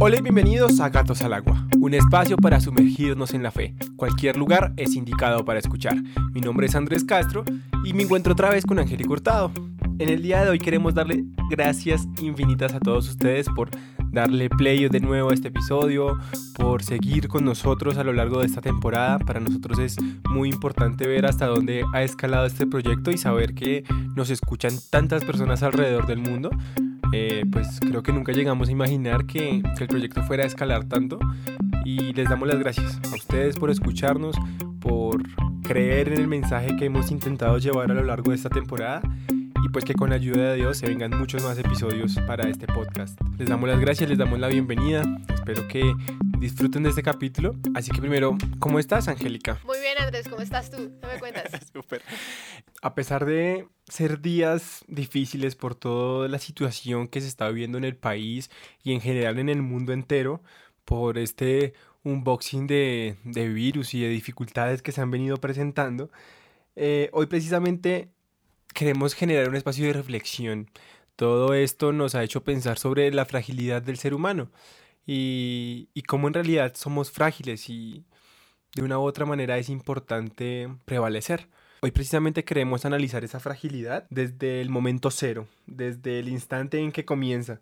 Hola y bienvenidos a Gatos al Agua, un espacio para sumergirnos en la fe. Cualquier lugar es indicado para escuchar. Mi nombre es Andrés Castro y me encuentro otra vez con Angélica Hurtado. En el día de hoy queremos darle gracias infinitas a todos ustedes por darle play de nuevo a este episodio, por seguir con nosotros a lo largo de esta temporada. Para nosotros es muy importante ver hasta dónde ha escalado este proyecto y saber que nos escuchan tantas personas alrededor del mundo. Eh, pues creo que nunca llegamos a imaginar que, que el proyecto fuera a escalar tanto. Y les damos las gracias a ustedes por escucharnos, por creer en el mensaje que hemos intentado llevar a lo largo de esta temporada y pues que con la ayuda de Dios se vengan muchos más episodios para este podcast. Les damos las gracias, les damos la bienvenida, espero que disfruten de este capítulo. Así que primero, ¿cómo estás, Angélica? Muy bien, Andrés, ¿cómo estás tú? ¿No me cuentas? Súper. A pesar de ser días difíciles por toda la situación que se está viviendo en el país y en general en el mundo entero, por este unboxing de, de virus y de dificultades que se han venido presentando, eh, hoy precisamente queremos generar un espacio de reflexión. Todo esto nos ha hecho pensar sobre la fragilidad del ser humano y, y cómo en realidad somos frágiles y de una u otra manera es importante prevalecer. Hoy precisamente queremos analizar esa fragilidad desde el momento cero, desde el instante en que comienza.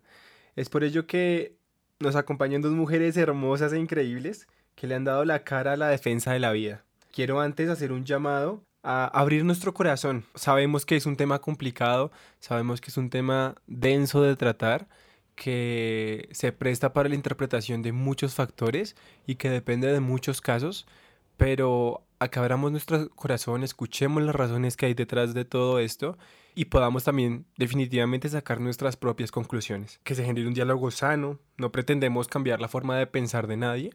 Es por ello que nos acompañan dos mujeres hermosas e increíbles que le han dado la cara a la defensa de la vida. Quiero antes hacer un llamado a abrir nuestro corazón. Sabemos que es un tema complicado, sabemos que es un tema denso de tratar, que se presta para la interpretación de muchos factores y que depende de muchos casos, pero acá abramos nuestro corazón, escuchemos las razones que hay detrás de todo esto y podamos también definitivamente sacar nuestras propias conclusiones. Que se genere un diálogo sano, no pretendemos cambiar la forma de pensar de nadie,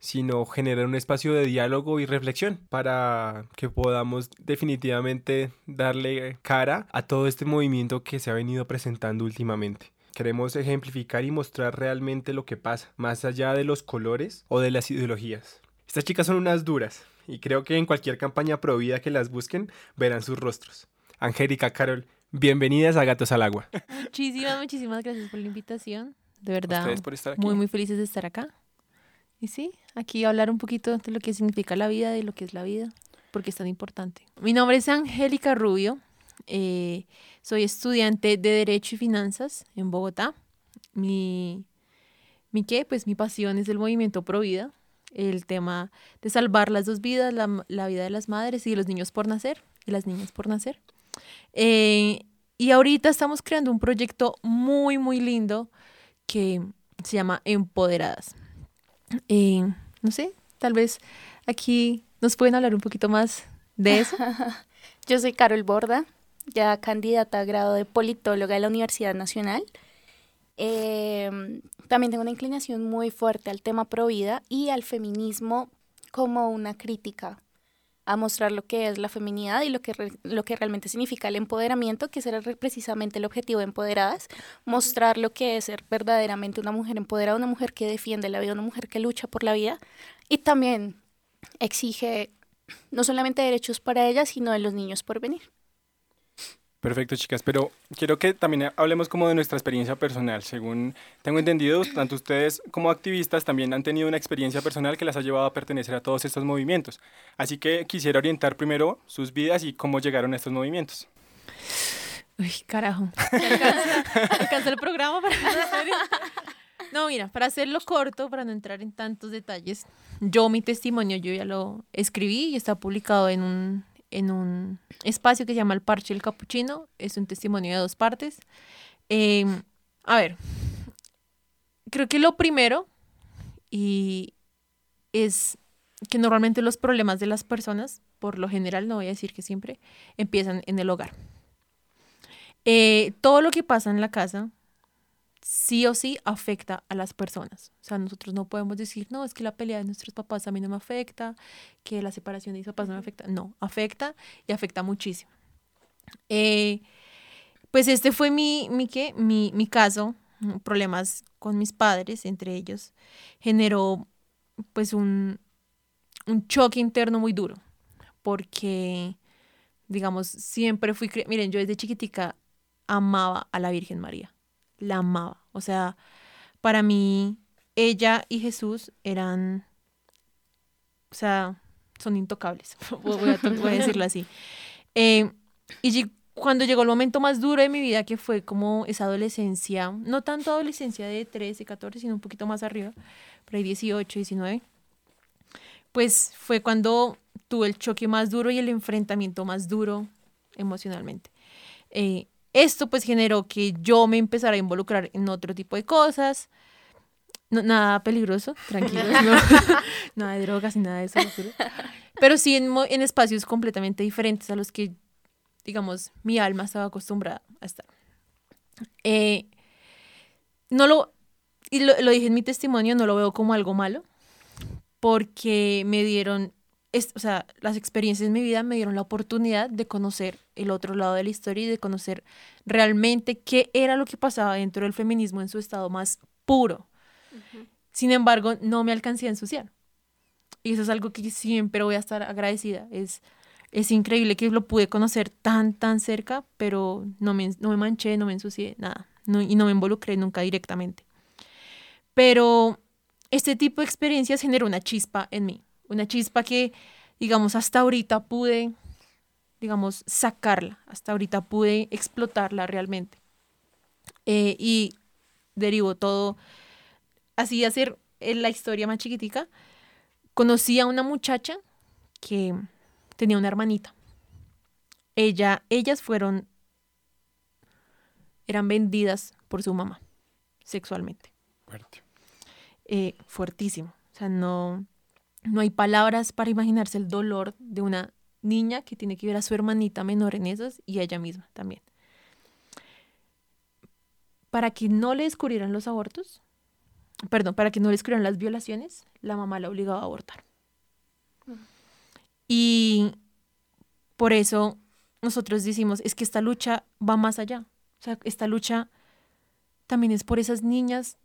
sino generar un espacio de diálogo y reflexión para que podamos definitivamente darle cara a todo este movimiento que se ha venido presentando últimamente. Queremos ejemplificar y mostrar realmente lo que pasa, más allá de los colores o de las ideologías. Estas chicas son unas duras y creo que en cualquier campaña provida que las busquen verán sus rostros. Angélica, Carol, bienvenidas a Gatos al Agua. Muchísimas, muchísimas gracias por la invitación. De verdad, por estar aquí. muy, muy felices de estar acá. Y sí, aquí hablar un poquito de lo que significa la vida, de lo que es la vida, porque es tan importante. Mi nombre es Angélica Rubio. eh, soy estudiante de Derecho y Finanzas en Bogotá. Mi, mi qué, pues mi pasión es el movimiento pro vida, el tema de salvar las dos vidas, la, la vida de las madres y de los niños por nacer, y las niñas por nacer. Eh, y ahorita estamos creando un proyecto muy, muy lindo que se llama Empoderadas. Eh, no sé, tal vez aquí nos pueden hablar un poquito más de eso. Yo soy Carol Borda, ya candidata a grado de politóloga de la Universidad Nacional. Eh, también tengo una inclinación muy fuerte al tema pro vida y al feminismo como una crítica a mostrar lo que es la feminidad y lo que, re- lo que realmente significa el empoderamiento, que re- precisamente el objetivo de Empoderadas, mostrar lo que es ser verdaderamente una mujer empoderada, una mujer que defiende la vida, una mujer que lucha por la vida y también exige no solamente derechos para ella, sino de los niños por venir. Perfecto, chicas, pero quiero que también hablemos como de nuestra experiencia personal. Según tengo entendido, tanto ustedes como activistas también han tenido una experiencia personal que las ha llevado a pertenecer a todos estos movimientos. Así que quisiera orientar primero sus vidas y cómo llegaron a estos movimientos. Uy, carajo. ¿Alcanza, alcanza el programa para. No, mira, para hacerlo corto, para no entrar en tantos detalles, yo mi testimonio, yo ya lo escribí y está publicado en un, en un espacio que se llama El Parche del Capuchino. Es un testimonio de dos partes. Eh, a ver, creo que lo primero y es que normalmente los problemas de las personas, por lo general, no voy a decir que siempre, empiezan en el hogar. Eh, todo lo que pasa en la casa sí o sí afecta a las personas. O sea, nosotros no podemos decir, no, es que la pelea de nuestros papás a mí no me afecta, que la separación de mis papás no me afecta. No, afecta y afecta muchísimo. Eh, pues este fue mi, mi, ¿qué? mi, mi caso, mm, problemas con mis padres, entre ellos, generó pues un, un choque interno muy duro, porque, digamos, siempre fui, miren, yo desde chiquitica amaba a la Virgen María, la amaba, o sea, para mí ella y Jesús eran, o sea, son intocables, voy a, decirlo así. Eh, y cuando llegó el momento más duro de mi vida, que fue como esa adolescencia, no tanto adolescencia de 13, 14, sino un poquito más arriba, por ahí 18, 19, pues fue cuando tuve el choque más duro y el enfrentamiento más duro emocionalmente. Eh, esto pues generó que yo me empezara a involucrar en otro tipo de cosas, nada peligroso, tranquilos, no, nada de drogas ni nada de eso. Pero sí en, en, espacios completamente diferentes a los que, digamos, mi alma estaba acostumbrada a estar. Eh, no lo, y lo, lo, dije en mi testimonio, no lo veo como algo malo, porque me dieron, o sea, las experiencias en mi vida me dieron la oportunidad de conocer el otro lado de la historia y de conocer realmente qué era lo que pasaba dentro del feminismo en su estado más puro sin embargo, no me alcancé a ensuciar. Y eso es algo que siempre voy a estar agradecida. Es, es increíble que lo pude conocer tan, tan cerca, pero no me, no me manché, no me ensucié, nada. y no me involucré nunca directamente. Pero este tipo de experiencias generó una chispa en mí. Una chispa que, digamos, hasta ahorita pude, digamos, sacarla. Hasta ahorita pude explotarla realmente. Eh, y derivó todo así hacer la historia más chiquitica, conocí a una muchacha que tenía una hermanita. Ella, ellas fueron, eran vendidas por su mamá sexualmente. Fuerte. Eh, fuertísimo. O sea, no, no hay palabras para imaginarse el dolor de una niña que tiene que ver a su hermanita menor en esas y a ella misma también. Para que no le descubrieran los abortos, perdón, para que no le escriban las violaciones, la mamá la obligaba a abortar. Y por eso nosotros decimos, es que esta lucha va más allá. O sea, esta lucha también es por esas niñas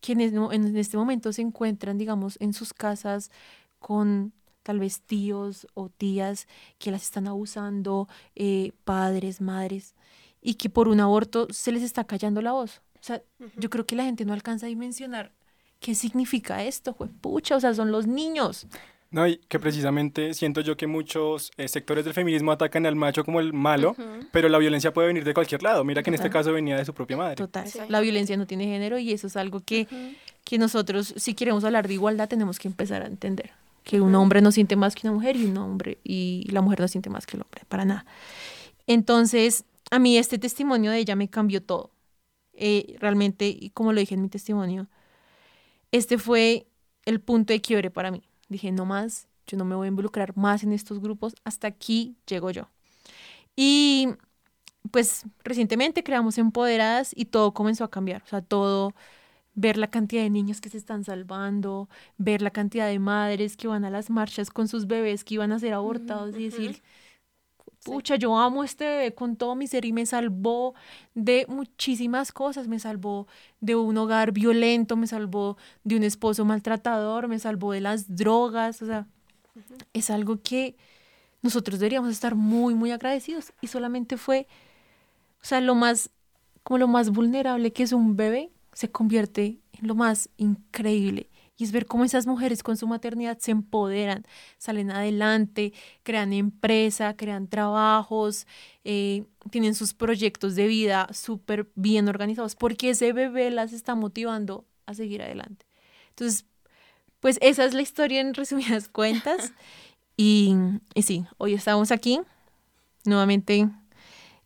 que en, este momento se encuentran, digamos, en sus casas con tal vez tíos o tías que las están abusando, eh, padres, madres, y que por un aborto se les está callando la voz. O sea, yo creo que la gente no alcanza a dimensionar qué significa esto, pucha, o sea, son los niños. No, y que precisamente siento yo que muchos eh, sectores del feminismo atacan al macho como el malo, pero la violencia puede venir de cualquier lado. Mira que en este caso venía de su propia madre. Total. La violencia no tiene género y eso es algo que, que nosotros, si queremos hablar de igualdad, tenemos que empezar a entender. Que un hombre no siente más que una mujer y un hombre, y la mujer no siente más que el hombre, para nada. Entonces, a mí este testimonio de ella me cambió todo. Eh, realmente, y como lo dije en mi testimonio, este fue el punto de quiebre para mí. Dije, no más, yo no me voy a involucrar más en estos grupos, hasta aquí llego yo. Y pues recientemente creamos Empoderadas y todo comenzó a cambiar, o sea, todo, ver la cantidad de niños que se están salvando, ver la cantidad de madres que van a las marchas con sus bebés que iban a ser abortados y decir, pucha, yo amo este bebé con todo mi ser y me salvó de muchísimas cosas, me salvó de un hogar violento, me salvó de un esposo maltratador, me salvó de las drogas, o sea, es algo que nosotros deberíamos estar muy, muy agradecidos. Y solamente fue, o sea, lo más, como lo más vulnerable que es un bebé, se convierte en lo más increíble y es ver cómo esas mujeres con su maternidad se empoderan, salen adelante, crean empresa, crean trabajos, eh, tienen sus proyectos de vida súper bien organizados, porque ese bebé las está motivando a seguir adelante. Entonces, pues esa es la historia en resumidas cuentas. Y, y sí, hoy estamos aquí nuevamente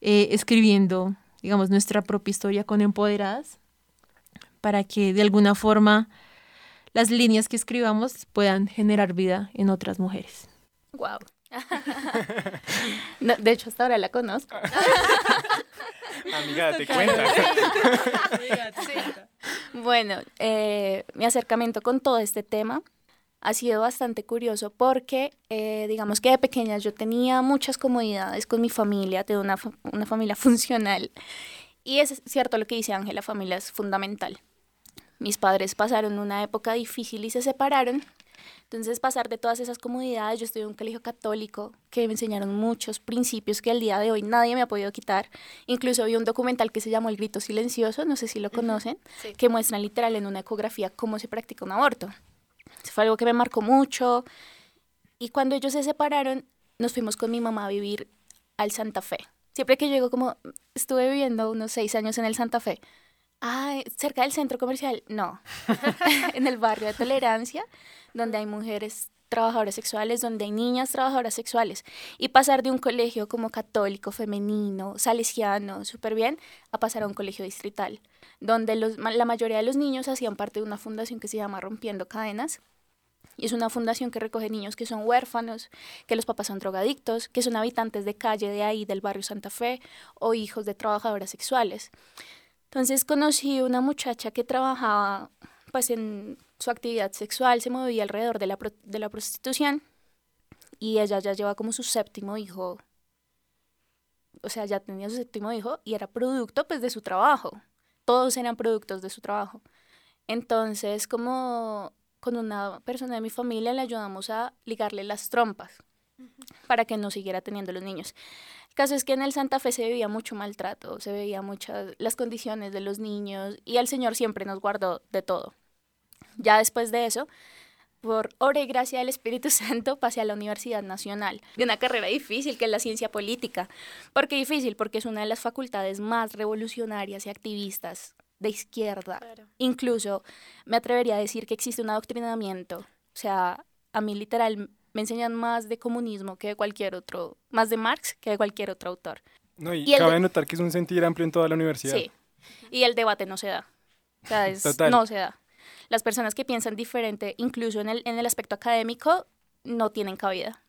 eh, escribiendo, digamos, nuestra propia historia con Empoderadas, para que de alguna forma las líneas que escribamos puedan generar vida en otras mujeres. Wow. de hecho, hasta ahora la conozco. Amiga, te cuenta. Bueno, eh, mi acercamiento con todo este tema ha sido bastante curioso porque, eh, digamos que de pequeña yo tenía muchas comodidades con mi familia, tengo una, una familia funcional. Y es cierto lo que dice Ángela, la familia es fundamental. Mis padres pasaron una época difícil y se separaron. Entonces, pasar de todas esas comodidades, yo estudié en un colegio católico que me enseñaron muchos principios que al día de hoy nadie me ha podido quitar. Incluso vi un documental que se llamó El Grito Silencioso, no sé si lo conocen, que muestra literal en una ecografía cómo se practica un aborto. Eso fue algo que me marcó mucho. Y cuando ellos se separaron, nos fuimos con mi mamá a vivir al Santa Fe. Siempre que llego, como estuve viviendo unos seis años en el Santa Fe. Ah, cerca del centro comercial, no. en el barrio de Tolerancia, donde hay mujeres trabajadoras sexuales, donde hay niñas trabajadoras sexuales. Y pasar de un colegio como católico, femenino, salesiano, súper bien, a pasar a un colegio distrital, donde los, la mayoría de los niños hacían parte de una fundación que se llama Rompiendo Cadenas, y es una fundación que recoge niños que son huérfanos, que los papás son drogadictos, que son habitantes de calle de ahí, del barrio Santa Fe, o hijos de trabajadoras sexuales. Entonces conocí una muchacha que trabajaba pues en su actividad sexual, se movía alrededor de la, de la prostitución y ella ya lleva como su séptimo hijo, o sea, ya tenía su séptimo hijo y era producto pues de su trabajo, todos eran productos de su trabajo. Entonces, como con una persona de mi familia le ayudamos a ligarle las trompas para que no siguiera teniendo los niños. El caso es que en el Santa Fe se veía mucho maltrato, se veía muchas las condiciones de los niños y el Señor siempre nos guardó de todo. Ya después de eso, por obra y gracia del Espíritu Santo, pasé a la Universidad Nacional, de una carrera difícil que es la ciencia política. ¿Por qué difícil? Porque es una de las facultades más revolucionarias y activistas de izquierda. Incluso me atrevería a decir que existe un adoctrinamiento. O sea, a mí literal me enseñan más de comunismo que de cualquier otro, más de Marx que de cualquier otro autor. No, y, cabe notar que es un sentir amplio en toda la universidad. Sí, y el debate no se da. O sea, no se da. Las personas que piensan diferente, incluso en el, en el aspecto académico, no tienen cabida.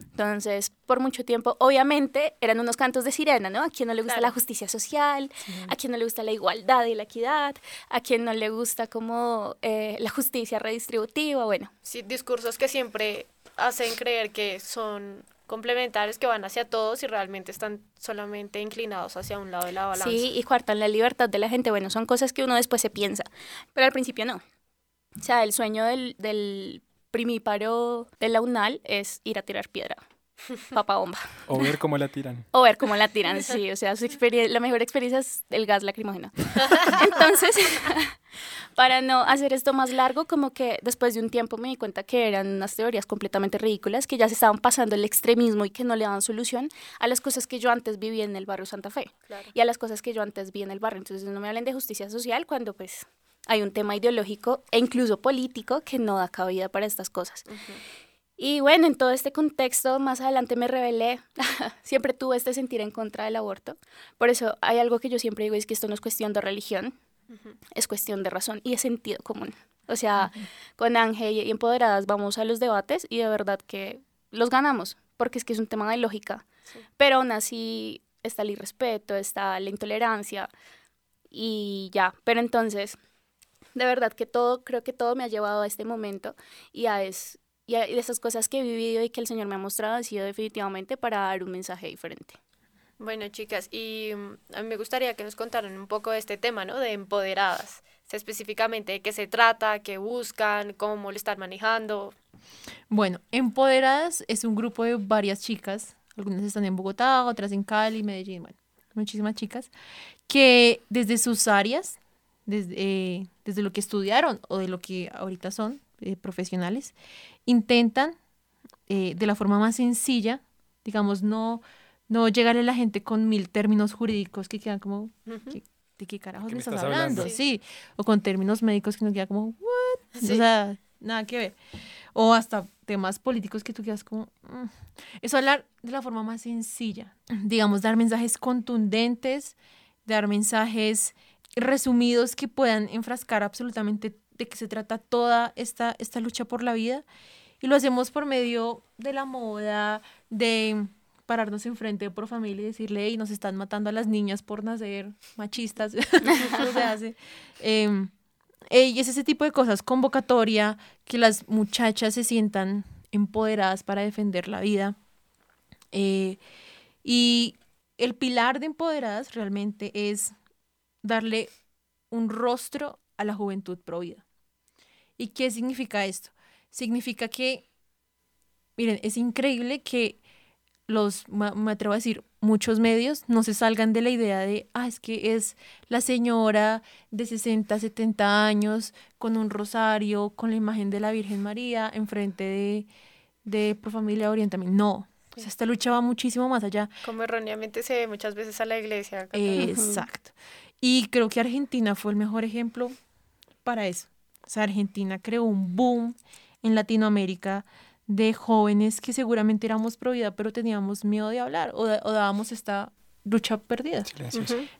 Entonces, por mucho tiempo, obviamente, eran unos cantos de sirena, ¿no? A quien no le gusta la justicia social, a quien no le gusta la igualdad y la equidad, a quien no le gusta como eh, la justicia redistributiva, bueno. Sí, discursos que siempre hacen creer que son complementarios, que van hacia todos y realmente están solamente inclinados hacia un lado de la balanza. Sí, y cuartan la libertad de la gente. Bueno, son cosas que uno después se piensa, pero al principio no. O sea, el sueño del, del primíparo de la UNAL es ir a tirar piedra. Papa bomba. O ver cómo la tiran. O ver cómo la tiran, sí. O sea, su la mejor experiencia es el gas lacrimógeno. Entonces, para no hacer esto más largo, como que después de un tiempo me di cuenta que eran unas teorías completamente ridículas, que ya se estaban pasando el extremismo y que no le daban solución a las cosas que yo antes viví en el barrio Santa Fe y a las cosas que yo antes vi en el barrio. Entonces, no me hablen de justicia social cuando pues hay un tema ideológico e incluso político que no da cabida para estas cosas. Y bueno, en todo este contexto, más adelante me revelé, siempre tuve este sentir en contra del aborto. Por eso hay algo que yo siempre digo, es que esto no es cuestión de religión, es cuestión de razón y de sentido común. O sea, con Ángel y Empoderadas vamos a los debates y de verdad que los ganamos, porque es que es un tema de lógica. Pero aún así está el irrespeto, está la intolerancia y ya. Pero entonces, de verdad que todo, creo que todo me ha llevado a este momento y a, es, y a esas cosas que he vivido y que el Señor me ha mostrado han sido definitivamente para dar un mensaje diferente. Bueno, chicas, y mm, a mí me gustaría que nos contaran un poco de este tema, ¿no? De empoderadas, específicamente de qué se trata, qué buscan, cómo lo están manejando. Bueno, Empoderadas es un grupo de varias chicas, algunas están en Bogotá, otras en Cali, Medellín, bueno, muchísimas chicas, que desde sus áreas desde, eh, desde lo que estudiaron o de lo que ahorita son eh, profesionales, intentan eh, de la forma más sencilla, digamos, no, no llegarle a la gente con mil términos jurídicos que quedan como, ¿de qué carajos me estás, hablando? Sí. o con términos médicos que nos quedan como, ¿what? O sea, nada que ver. O hasta temas políticos que tú quedas como, mm". es hablar de la forma más sencilla, digamos, dar mensajes contundentes, dar mensajes resumidos que puedan enfrascar absolutamente de qué se trata toda esta, esta lucha por la vida. Y lo hacemos por medio de la moda, de pararnos enfrente de por familia y decirle, y nos están matando a las niñas por nacer machistas. Eso se hace. Em, y es ese tipo de cosas, convocatoria, que las muchachas se sientan empoderadas para defender la vida. Eh, y el pilar de empoderadas realmente es darle un rostro a la juventud provida. ¿Y qué significa esto? significa que, miren, es increíble que los, me atrevo a decir, muchos medios no se salgan de la idea de, ah, es que es la señora de 60, 70 años con un rosario, con la imagen de la Virgen María enfrente de, de Pro Familia Orientame. No, o sea, esta lucha va muchísimo más allá. Como erróneamente se ve muchas veces a la iglesia. Exacto. Y creo que Argentina fue el mejor ejemplo para eso. O sea, Argentina creó un boom en Latinoamérica de jóvenes que seguramente éramos pro vida, pero teníamos miedo de hablar o, o dábamos esta lucha perdida.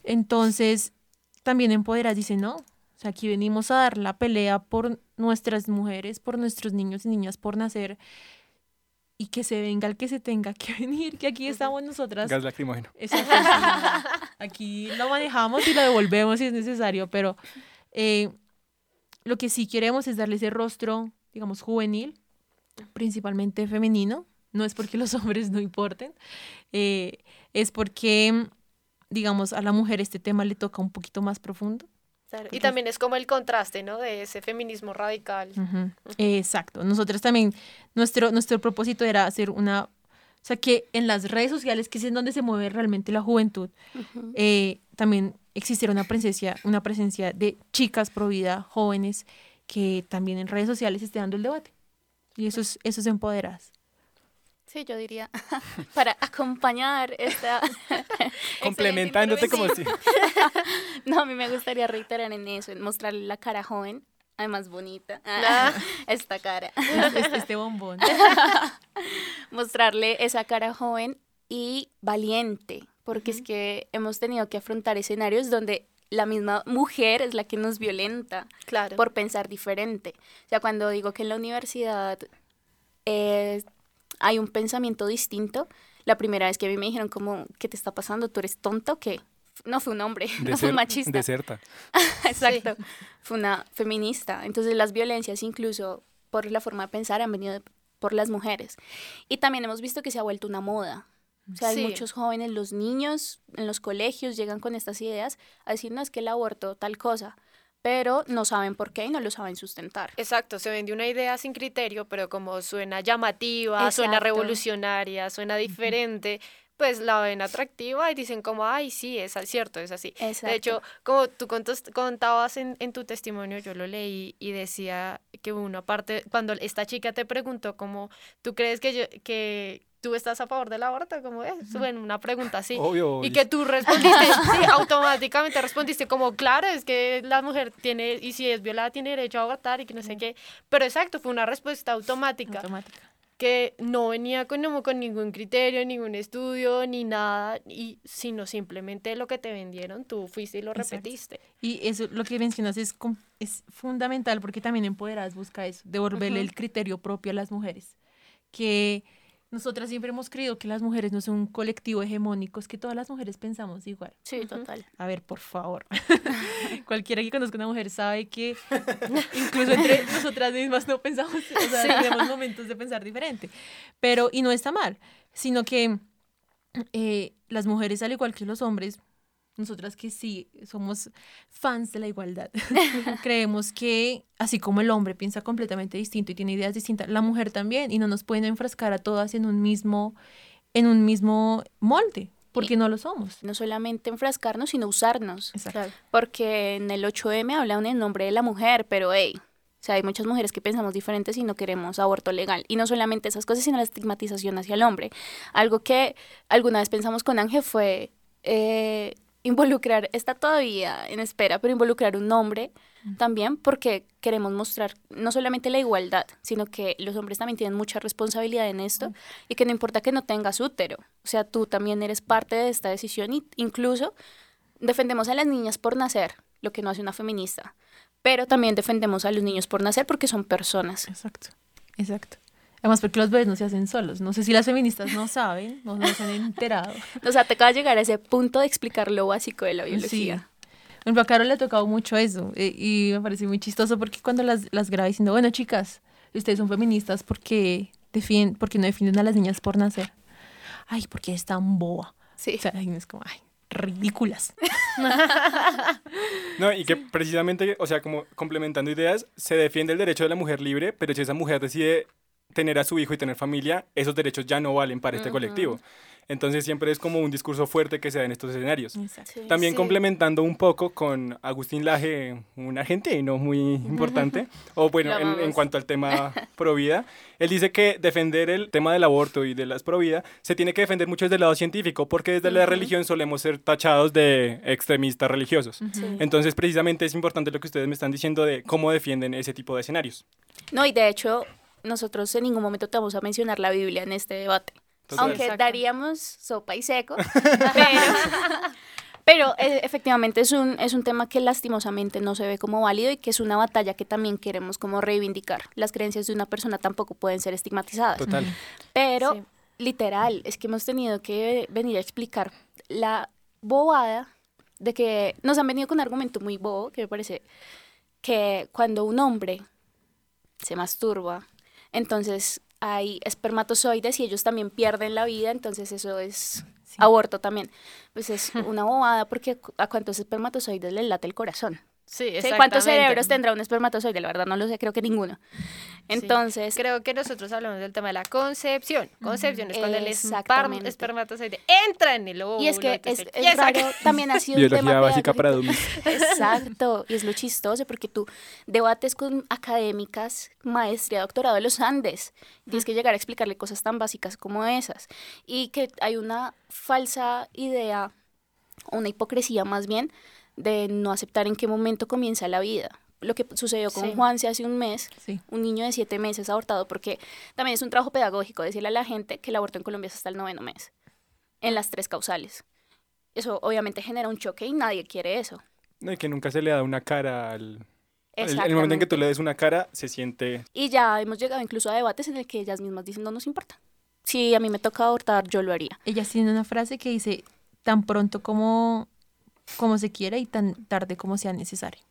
Entonces, también Empoderas dice, no, o sea, aquí venimos a dar la pelea por nuestras mujeres, por nuestros niños y niñas por nacer y que se venga el que se tenga que venir, que aquí estamos nosotras Gas lacrimógeno. Aquí lo manejamos y lo devolvemos si es necesario, pero eh, lo que sí queremos es darle ese rostro, digamos, juvenil, principalmente femenino. No es porque los hombres no importen, eh, es porque, digamos, a la mujer este tema le toca un poquito más profundo. Claro, Y también es como el contraste, ¿no? De ese feminismo radical. Exacto. Nosotros también, nuestro, nuestro propósito era hacer una, sea, que en las redes sociales, que es en donde se mueve realmente la juventud, eh, también existiera una presencia, una presencia de chicas pro vida, jóvenes, que también en redes sociales esté dando el debate. Y eso es, eso es empoderadas. Sí, yo diría, para acompañar esta... Complementándote como si. No, a mí me gustaría reiterar en eso, en mostrarle la cara joven, además bonita, Ah. esta cara, Este, este bombón. mostrarle esa cara joven y valiente, porque es que hemos tenido que afrontar escenarios donde la misma mujer es la que nos violenta Claro. por pensar diferente. O sea, cuando digo que en la universidad eh, hay un pensamiento distinto, la primera vez que a mí me dijeron como, ¿qué te está pasando? ¿Tú eres tonto o qué? No fue un hombre, no fue un machista. Deserta. Exacto. Fue una feminista. Entonces las violencias, incluso por la forma de pensar, han venido por las mujeres. Y también hemos visto que se ha vuelto una moda. O sea, Sí. hay muchos jóvenes, los niños en los colegios llegan con estas ideas a decir, no, es que el aborto tal cosa, pero no saben por qué y no lo saben sustentar. Exacto, se vende una idea sin criterio, pero como suena llamativa, suena revolucionaria, suena diferente, pues la ven atractiva y dicen como, ay, sí, es cierto, es así. Exacto. De hecho, como tú contas- contabas en, en tu testimonio, yo lo leí y decía que una parte, cuando esta chica te preguntó como, ¿tú crees que, yo, que tú estás a favor del aborto? Como, es bueno, una pregunta así. Obvio. Y que tú respondiste, sí, automáticamente respondiste como, claro, es que la mujer tiene, y si es violada, tiene derecho a abortar y que no sé qué. Pero exacto, fue una respuesta automática Automática. Que no venía con, como con ningún criterio, ningún estudio, ni nada, y, sino simplemente lo que te vendieron, tú fuiste y lo Exacto. repetiste. Y eso, lo que mencionas es, es fundamental porque también Empoderadas busca eso, devolverle el criterio propio a las mujeres. Que nosotras siempre hemos creído que las mujeres no son un colectivo hegemónico, es que todas las mujeres pensamos igual. Sí, total. A ver, por favor. Cualquiera que conozca una mujer sabe que incluso entre nosotras mismas no pensamos, o sea, tenemos momentos de pensar diferente. Pero, y no está mal, sino que eh, las mujeres, al igual que los hombres, nosotras que sí somos fans de la igualdad, creemos que así como el hombre piensa completamente distinto y tiene ideas distintas, la mujer también, y no nos pueden enfrascar a todas en un mismo, en un mismo molde, porque no lo somos. No solamente enfrascarnos, sino usarnos. Exacto. Porque en el 8M hablan en nombre de la mujer, pero hey, o sea, hay muchas mujeres que pensamos diferentes y no queremos aborto legal. Y no solamente esas cosas, sino la estigmatización hacia el hombre. Algo que alguna vez pensamos con Ángel fue eh, involucrar, está todavía en espera, pero involucrar un hombre también porque queremos mostrar no solamente la igualdad, sino que los hombres también tienen mucha responsabilidad en esto y que no importa que no tengas útero, o sea, tú también eres parte de esta decisión y incluso defendemos a las niñas por nacer, lo que no hace una feminista, pero también defendemos a los niños por nacer porque son personas. Exacto, exacto. Además, porque los bebés no se hacen solos. No sé si las feministas no saben, no, no se han enterado. O sea, te acaba de llegar a ese punto de explicar lo básico de la Sí. biología. Por ejemplo, a Carol le ha tocado mucho eso. eh, y me parece muy chistoso porque cuando las, las graba diciendo, bueno, chicas, ustedes son feministas porque, defien porque no defienden a las niñas por nacer. Ay, porque es tan boba. Sí. O sea, y es como, ay, ridículas. No, y que precisamente, o sea, como complementando ideas, se defiende el derecho de la mujer libre, pero si esa mujer decide tener a su hijo y tener familia, esos derechos ya no valen para este Ujú. colectivo. Entonces siempre es como un discurso fuerte que se da en estos escenarios. Sí. También Sí. complementando un poco con Agustín Laje, un argentino muy importante, o bueno, en, en cuanto al tema pro vida, él dice que defender el tema del aborto y de las pro vida se tiene que defender mucho desde el lado científico, porque desde la Ujú. religión solemos ser tachados de extremistas religiosos. Ujú. Sí. Entonces, precisamente es importante lo que ustedes me están diciendo de cómo defienden ese tipo de escenarios. No, y de hecho, nosotros en ningún momento te vamos a mencionar la Biblia en este debate. Aunque Exacto. daríamos sopa y seco, pero, pero, eh, efectivamente es un, es un tema que lastimosamente no se ve como válido y que es una batalla que también queremos como reivindicar. Las creencias de una persona tampoco pueden ser estigmatizadas. Total. Pero, Sí. literal, es que hemos tenido que venir a explicar la bobada de que nos han venido con un argumento muy bobo, que me parece que cuando un hombre se masturba, entonces hay espermatozoides y ellos también pierden la vida, entonces eso es Sí. aborto también. Pues es una bobada porque a cuántos espermatozoides les late el corazón. Sí, Sí, exactamente. ¿Cuántos cerebros tendrá un espermatozoide? La verdad no lo sé, creo que ninguno. Entonces, Creo que nosotros hablamos del tema de la concepción. Concepción es cuando el espermatozoide entra en el óvulo. Y es que es, es raro, también ha sido un Biología tema básica para pedagógico. Exacto, y es lo chistoso porque tú debates con académicas, maestría, doctorado de los Andes, tienes que llegar a explicarle cosas tan básicas como esas, y que hay una falsa idea, una hipocresía más bien, de no aceptar en qué momento comienza la vida. Lo que sucedió con Sí. Juanse hace un mes, Sí. un niño de siete meses abortado, porque también es un trabajo pedagógico decirle a la gente que el aborto en Colombia es hasta el noveno mes, en las tres causales. Eso obviamente genera un choque y nadie quiere eso. No, y que nunca se le da una cara al... El, el momento en que tú le des una cara, se siente... Y ya hemos llegado incluso a debates en el que ellas mismas dicen no nos importa. Si a mí me toca abortar, yo lo haría. Ella tiene una frase que dice, tan pronto como, como se quiera y tan tarde como sea necesario.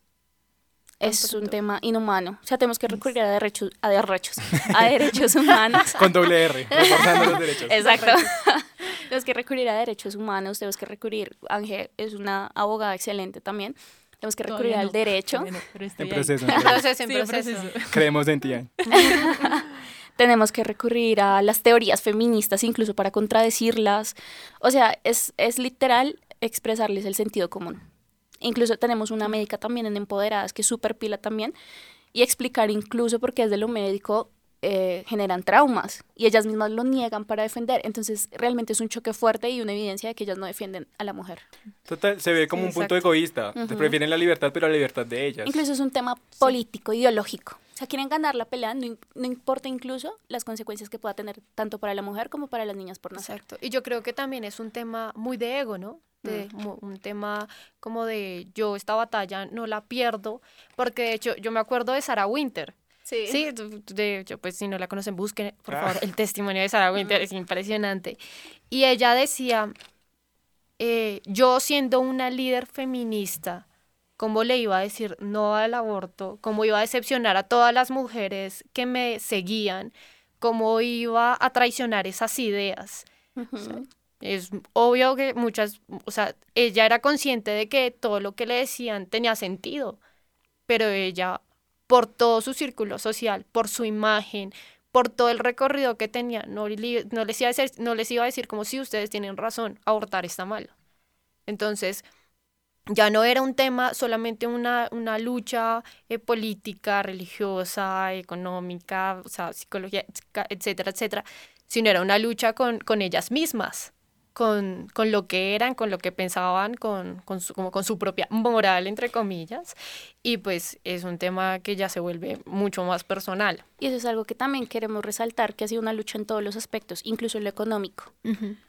Es un tema inhumano. O sea, tenemos que recurrir a derechos, a derechos, a derechos humanos. Con doble R, reforzando los derechos. Exacto. tenemos que recurrir a derechos humanos, tenemos que recurrir, Ángel es una abogada excelente también, tenemos que recurrir Todavía al no, derecho, no, pero En proceso. en En proceso. Sí, en. Creemos en ti. Tenemos que recurrir a las teorías feministas incluso para contradecirlas. O sea, es, es literal expresarles el sentido común. Incluso tenemos una médica también en Empoderadas que es súper pila también y explicar incluso porque desde lo médico eh, generan traumas y ellas mismas lo niegan para defender. Entonces realmente es un choque fuerte y una evidencia de que ellas no defienden a la mujer. Total, se ve como Sí, un punto egoísta. Ujú. Prefieren la libertad, pero la libertad de ellas. Incluso es un tema político, ideológico. O sea, quieren ganar la pelea, no, no importa incluso las consecuencias que pueda tener tanto para la mujer como para las niñas por nacer. Exacto. Y yo creo que también es un tema muy de ego, ¿no? De, mo- un tema como de yo esta batalla no la pierdo, porque de hecho yo me acuerdo de Sarah Winter. Sí, d- de hecho, pues si no la conocen, busquen, por Ah. favor, el testimonio de Sarah Winter, es impresionante. Y ella decía, eh, yo siendo una líder feminista, ¿cómo le iba a decir no al aborto? ¿Cómo iba a decepcionar a todas las mujeres que me seguían? ¿Cómo iba a traicionar esas ideas? Es obvio que muchas, o sea, ella era consciente de que todo lo que le decían tenía sentido, pero ella, por todo su círculo social, por su imagen, por todo el recorrido que tenía, no, li- no, les, iba a decir, no les iba a decir como si ustedes tienen razón, abortar está mal. Entonces, ya no era un tema, solamente una, una lucha eh, política, religiosa, económica, o sea, psicología, etcétera, etcétera, sino era una lucha con, con ellas mismas, con, con lo que eran, con lo que pensaban, con, con, su, como con su propia moral, entre comillas, y pues es un tema que ya se vuelve mucho más personal. Y eso es algo que también queremos resaltar, que ha sido una lucha en todos los aspectos, incluso en lo económico,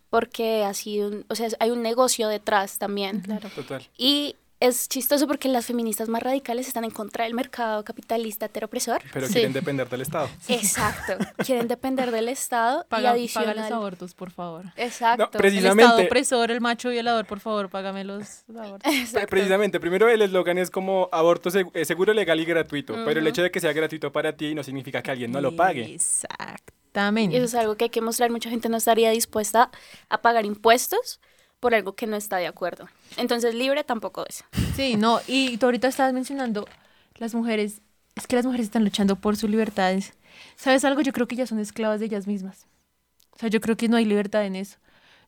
porque ha sido, un- o sea, hay un negocio detrás también. Claro. Total. Y es chistoso porque las feministas más radicales están en contra del mercado capitalista heteropresor. Pero Sí. quieren depender del Estado. Exacto. Quieren depender del Estado y Paga, adicional. paga los abortos, por favor. Exacto. No, preci- El Precisamente- Estado opresor, el macho violador, por favor, págame los abortos. Exacto. Precisamente, primero el eslogan es como aborto seg- eh, seguro, legal y gratuito, pero el hecho de que sea gratuito para ti no significa que alguien no lo pague. Exactamente. Y eso es algo que hay que mostrar. Mucha gente no estaría dispuesta a pagar impuestos por algo que no está de acuerdo. Entonces, libre tampoco es. Sí, no, y tú ahorita estabas mencionando las mujeres, es que las mujeres están luchando por sus libertades. ¿Sabes algo? Yo creo que ellas son esclavas de ellas mismas. O sea, yo creo que no hay libertad en eso.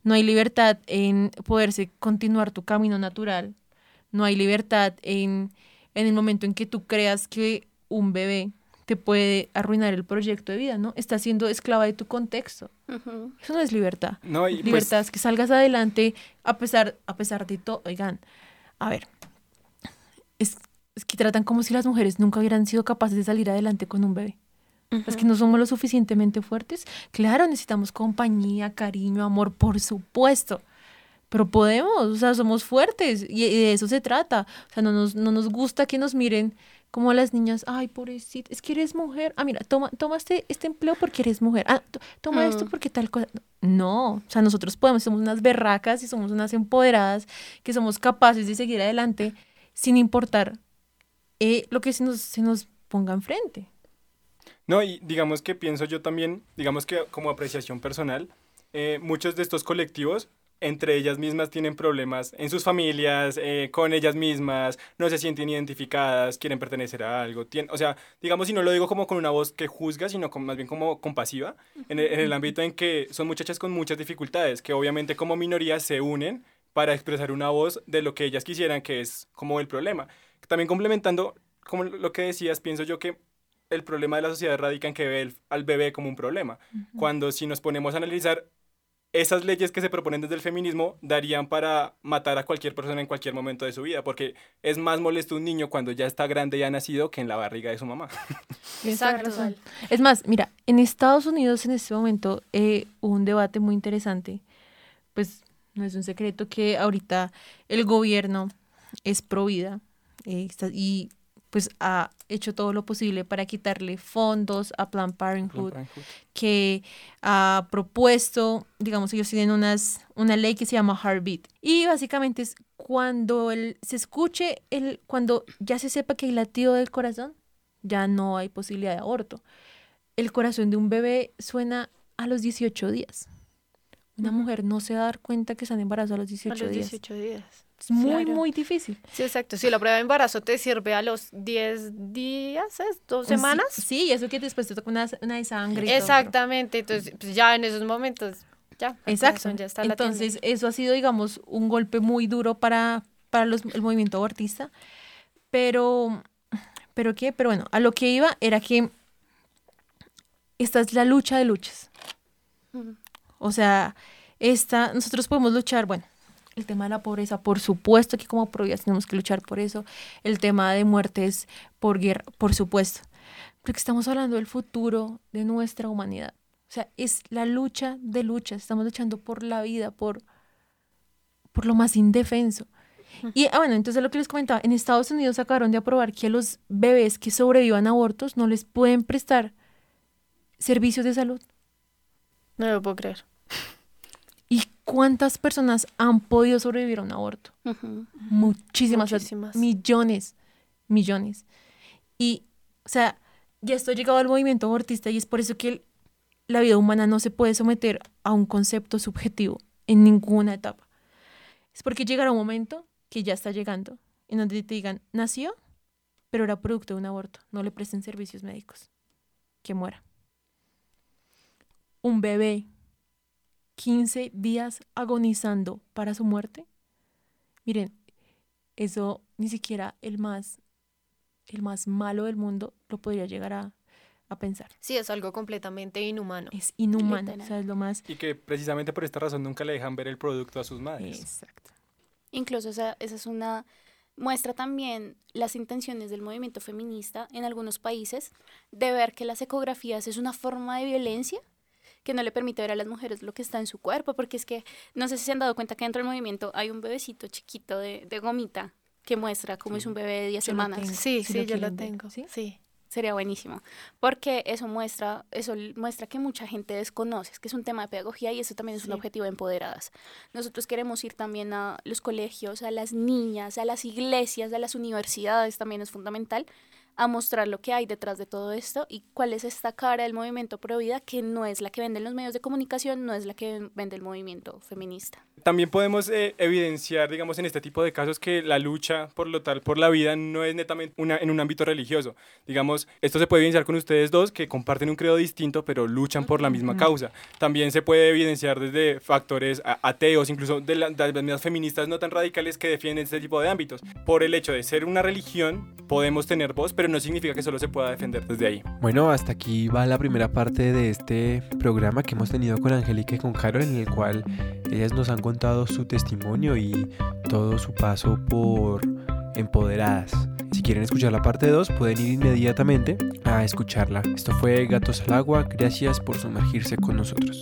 No hay libertad en poderse continuar tu camino natural. No hay libertad en, en el momento en que tú creas que un bebé te puede arruinar el proyecto de vida, ¿no? Estás siendo esclava de tu contexto. Eso no es libertad. No, y pues, Libertad es que salgas adelante a pesar, a pesar de todo. Oigan, a ver, es, es que tratan como si las mujeres nunca hubieran sido capaces de salir adelante con un bebé. Es que no somos lo suficientemente fuertes. Claro, necesitamos compañía, cariño, amor, por supuesto. Pero podemos, o sea, somos fuertes y, y de eso se trata. O sea, no nos, no nos gusta que nos miren como a las niñas, ay, pobrecita, es que eres mujer. Ah, mira, toma, toma este, este empleo porque eres mujer. Ah, to- toma esto Mm. porque tal cosa. No, o sea, nosotros podemos, somos unas berracas y somos unas empoderadas que somos capaces de seguir adelante sin importar eh, lo que se nos, se nos ponga enfrente. No, y digamos que pienso yo también, digamos que como apreciación personal, eh, muchos de estos colectivos, entre ellas mismas tienen problemas en sus familias, eh, con ellas mismas, no se sienten identificadas, quieren pertenecer a algo. tien- o sea, digamos, si no lo digo como con una voz que juzga, sino con- más bien como compasiva, en el, en el ámbito en que son muchachas con muchas dificultades, que obviamente como minorías se unen para expresar una voz de lo que ellas quisieran, que es como el problema. También complementando, como lo que decías, pienso yo que el problema de la sociedad radica en que ve el- al bebé como un problema. Cuando si nos ponemos a analizar esas leyes que se proponen desde el feminismo darían para matar a cualquier persona en cualquier momento de su vida, porque es más molesto un niño cuando ya está grande y ha nacido que en la barriga de su mamá. Exacto. Es más, mira, en Estados Unidos en este momento eh, hubo un debate muy interesante. Pues no es un secreto que ahorita el gobierno es pro vida eh, y pues ha hecho todo lo posible para quitarle fondos a Planned Parenthood, que ha propuesto, digamos, ellos tienen unas, una ley que se llama Heartbeat. Y básicamente es cuando el, se escuche, el, cuando ya se sepa que hay latido del corazón, ya no hay posibilidad de aborto. El corazón de un bebé suena a los 18 días. Una mujer no se va a dar cuenta que está en embarazo a los 18 a los días. 18 días. Es muy, Claro. muy difícil. Sí, exacto. Si la prueba de embarazo te sirve a los 10 días, ¿es? ¿Dos Sí, semanas? Sí, y eso que después te toca una, una de sangre. Exactamente. Entonces, pues ya en esos momentos, ya. Exacto. corazón ya está latiendo. Entonces, eso ha sido, digamos, un golpe muy duro para, para los- el movimiento abortista. Pero, ¿pero qué? Pero bueno, a lo que iba era que esta es la lucha de luchas. O sea, esta, nosotros podemos luchar, bueno, el tema de la pobreza, por supuesto que como providas tenemos que luchar por eso. El tema de muertes por guerra, por supuesto. Porque estamos hablando del futuro de nuestra humanidad. O sea, es la lucha de luchas. Estamos luchando por la vida, por, por lo más indefenso. Y ah, bueno, entonces lo que les comentaba, en Estados Unidos acabaron de aprobar que a los bebés que sobrevivan a abortos no les pueden prestar servicios de salud. No lo puedo creer. ¿Y cuántas personas han podido sobrevivir a un aborto? Muchísimas, Muchísimas. millones, millones. Y, o sea, ya esto ha llegado al movimiento abortista y es por eso que el- la vida humana no se puede someter a un concepto subjetivo en ninguna etapa. Es porque llegará un momento que ya está llegando en donde te digan, nació, pero era producto de un aborto, no le presten servicios médicos, que muera. Un bebé 15 días agonizando para su muerte. Miren, eso ni siquiera el más, el más malo del mundo lo podría llegar a, a pensar. Sí, es algo completamente inhumano. Es inhumano, o sea, es lo más... Y que precisamente por esta razón nunca le dejan ver el producto a sus madres. Exacto. Incluso esa, esa es una muestra también las intenciones del movimiento feminista en algunos países de ver que las ecografías es una forma de violencia que no le permite ver a las mujeres lo que está en su cuerpo, porque es que no sé si se han dado cuenta que dentro del movimiento hay un bebecito chiquito de, de gomita que muestra cómo es un bebé de 10 Yo lo semanas. Sí, Si sí, yo lo ver, tengo. ¿sí? Sí. Sería buenísimo, porque eso muestra, eso muestra que mucha gente desconoce, es que es un tema de pedagogía y eso también es un objetivo de empoderadas. Nosotros queremos ir también a los colegios, a las niñas, a las iglesias, a las universidades, también es fundamental, a mostrar lo que hay detrás de todo esto y cuál es esta cara del movimiento pro vida que no es la que venden los medios de comunicación, no es la que vende el movimiento feminista. También podemos eh, evidenciar, digamos, en este tipo de casos que la lucha por lo tal, por la vida, no es netamente una, en un ámbito religioso. Digamos, esto se puede evidenciar con ustedes dos que comparten un credo distinto, pero luchan por la misma causa. También se puede evidenciar desde factores ateos, incluso de, de las mismas feministas no tan radicales que defienden este tipo de ámbitos. Por el hecho de ser una religión, podemos tener voz, no significa que solo se pueda defender desde ahí. Bueno, hasta aquí va la primera parte de este programa que hemos tenido con Angélica y con Carol, en el cual ellas nos han contado su testimonio y todo su paso por Empoderadas. Si quieren escuchar la parte 2, pueden ir inmediatamente a escucharla. Esto fue Gatos al Agua, gracias por sumergirse con nosotros.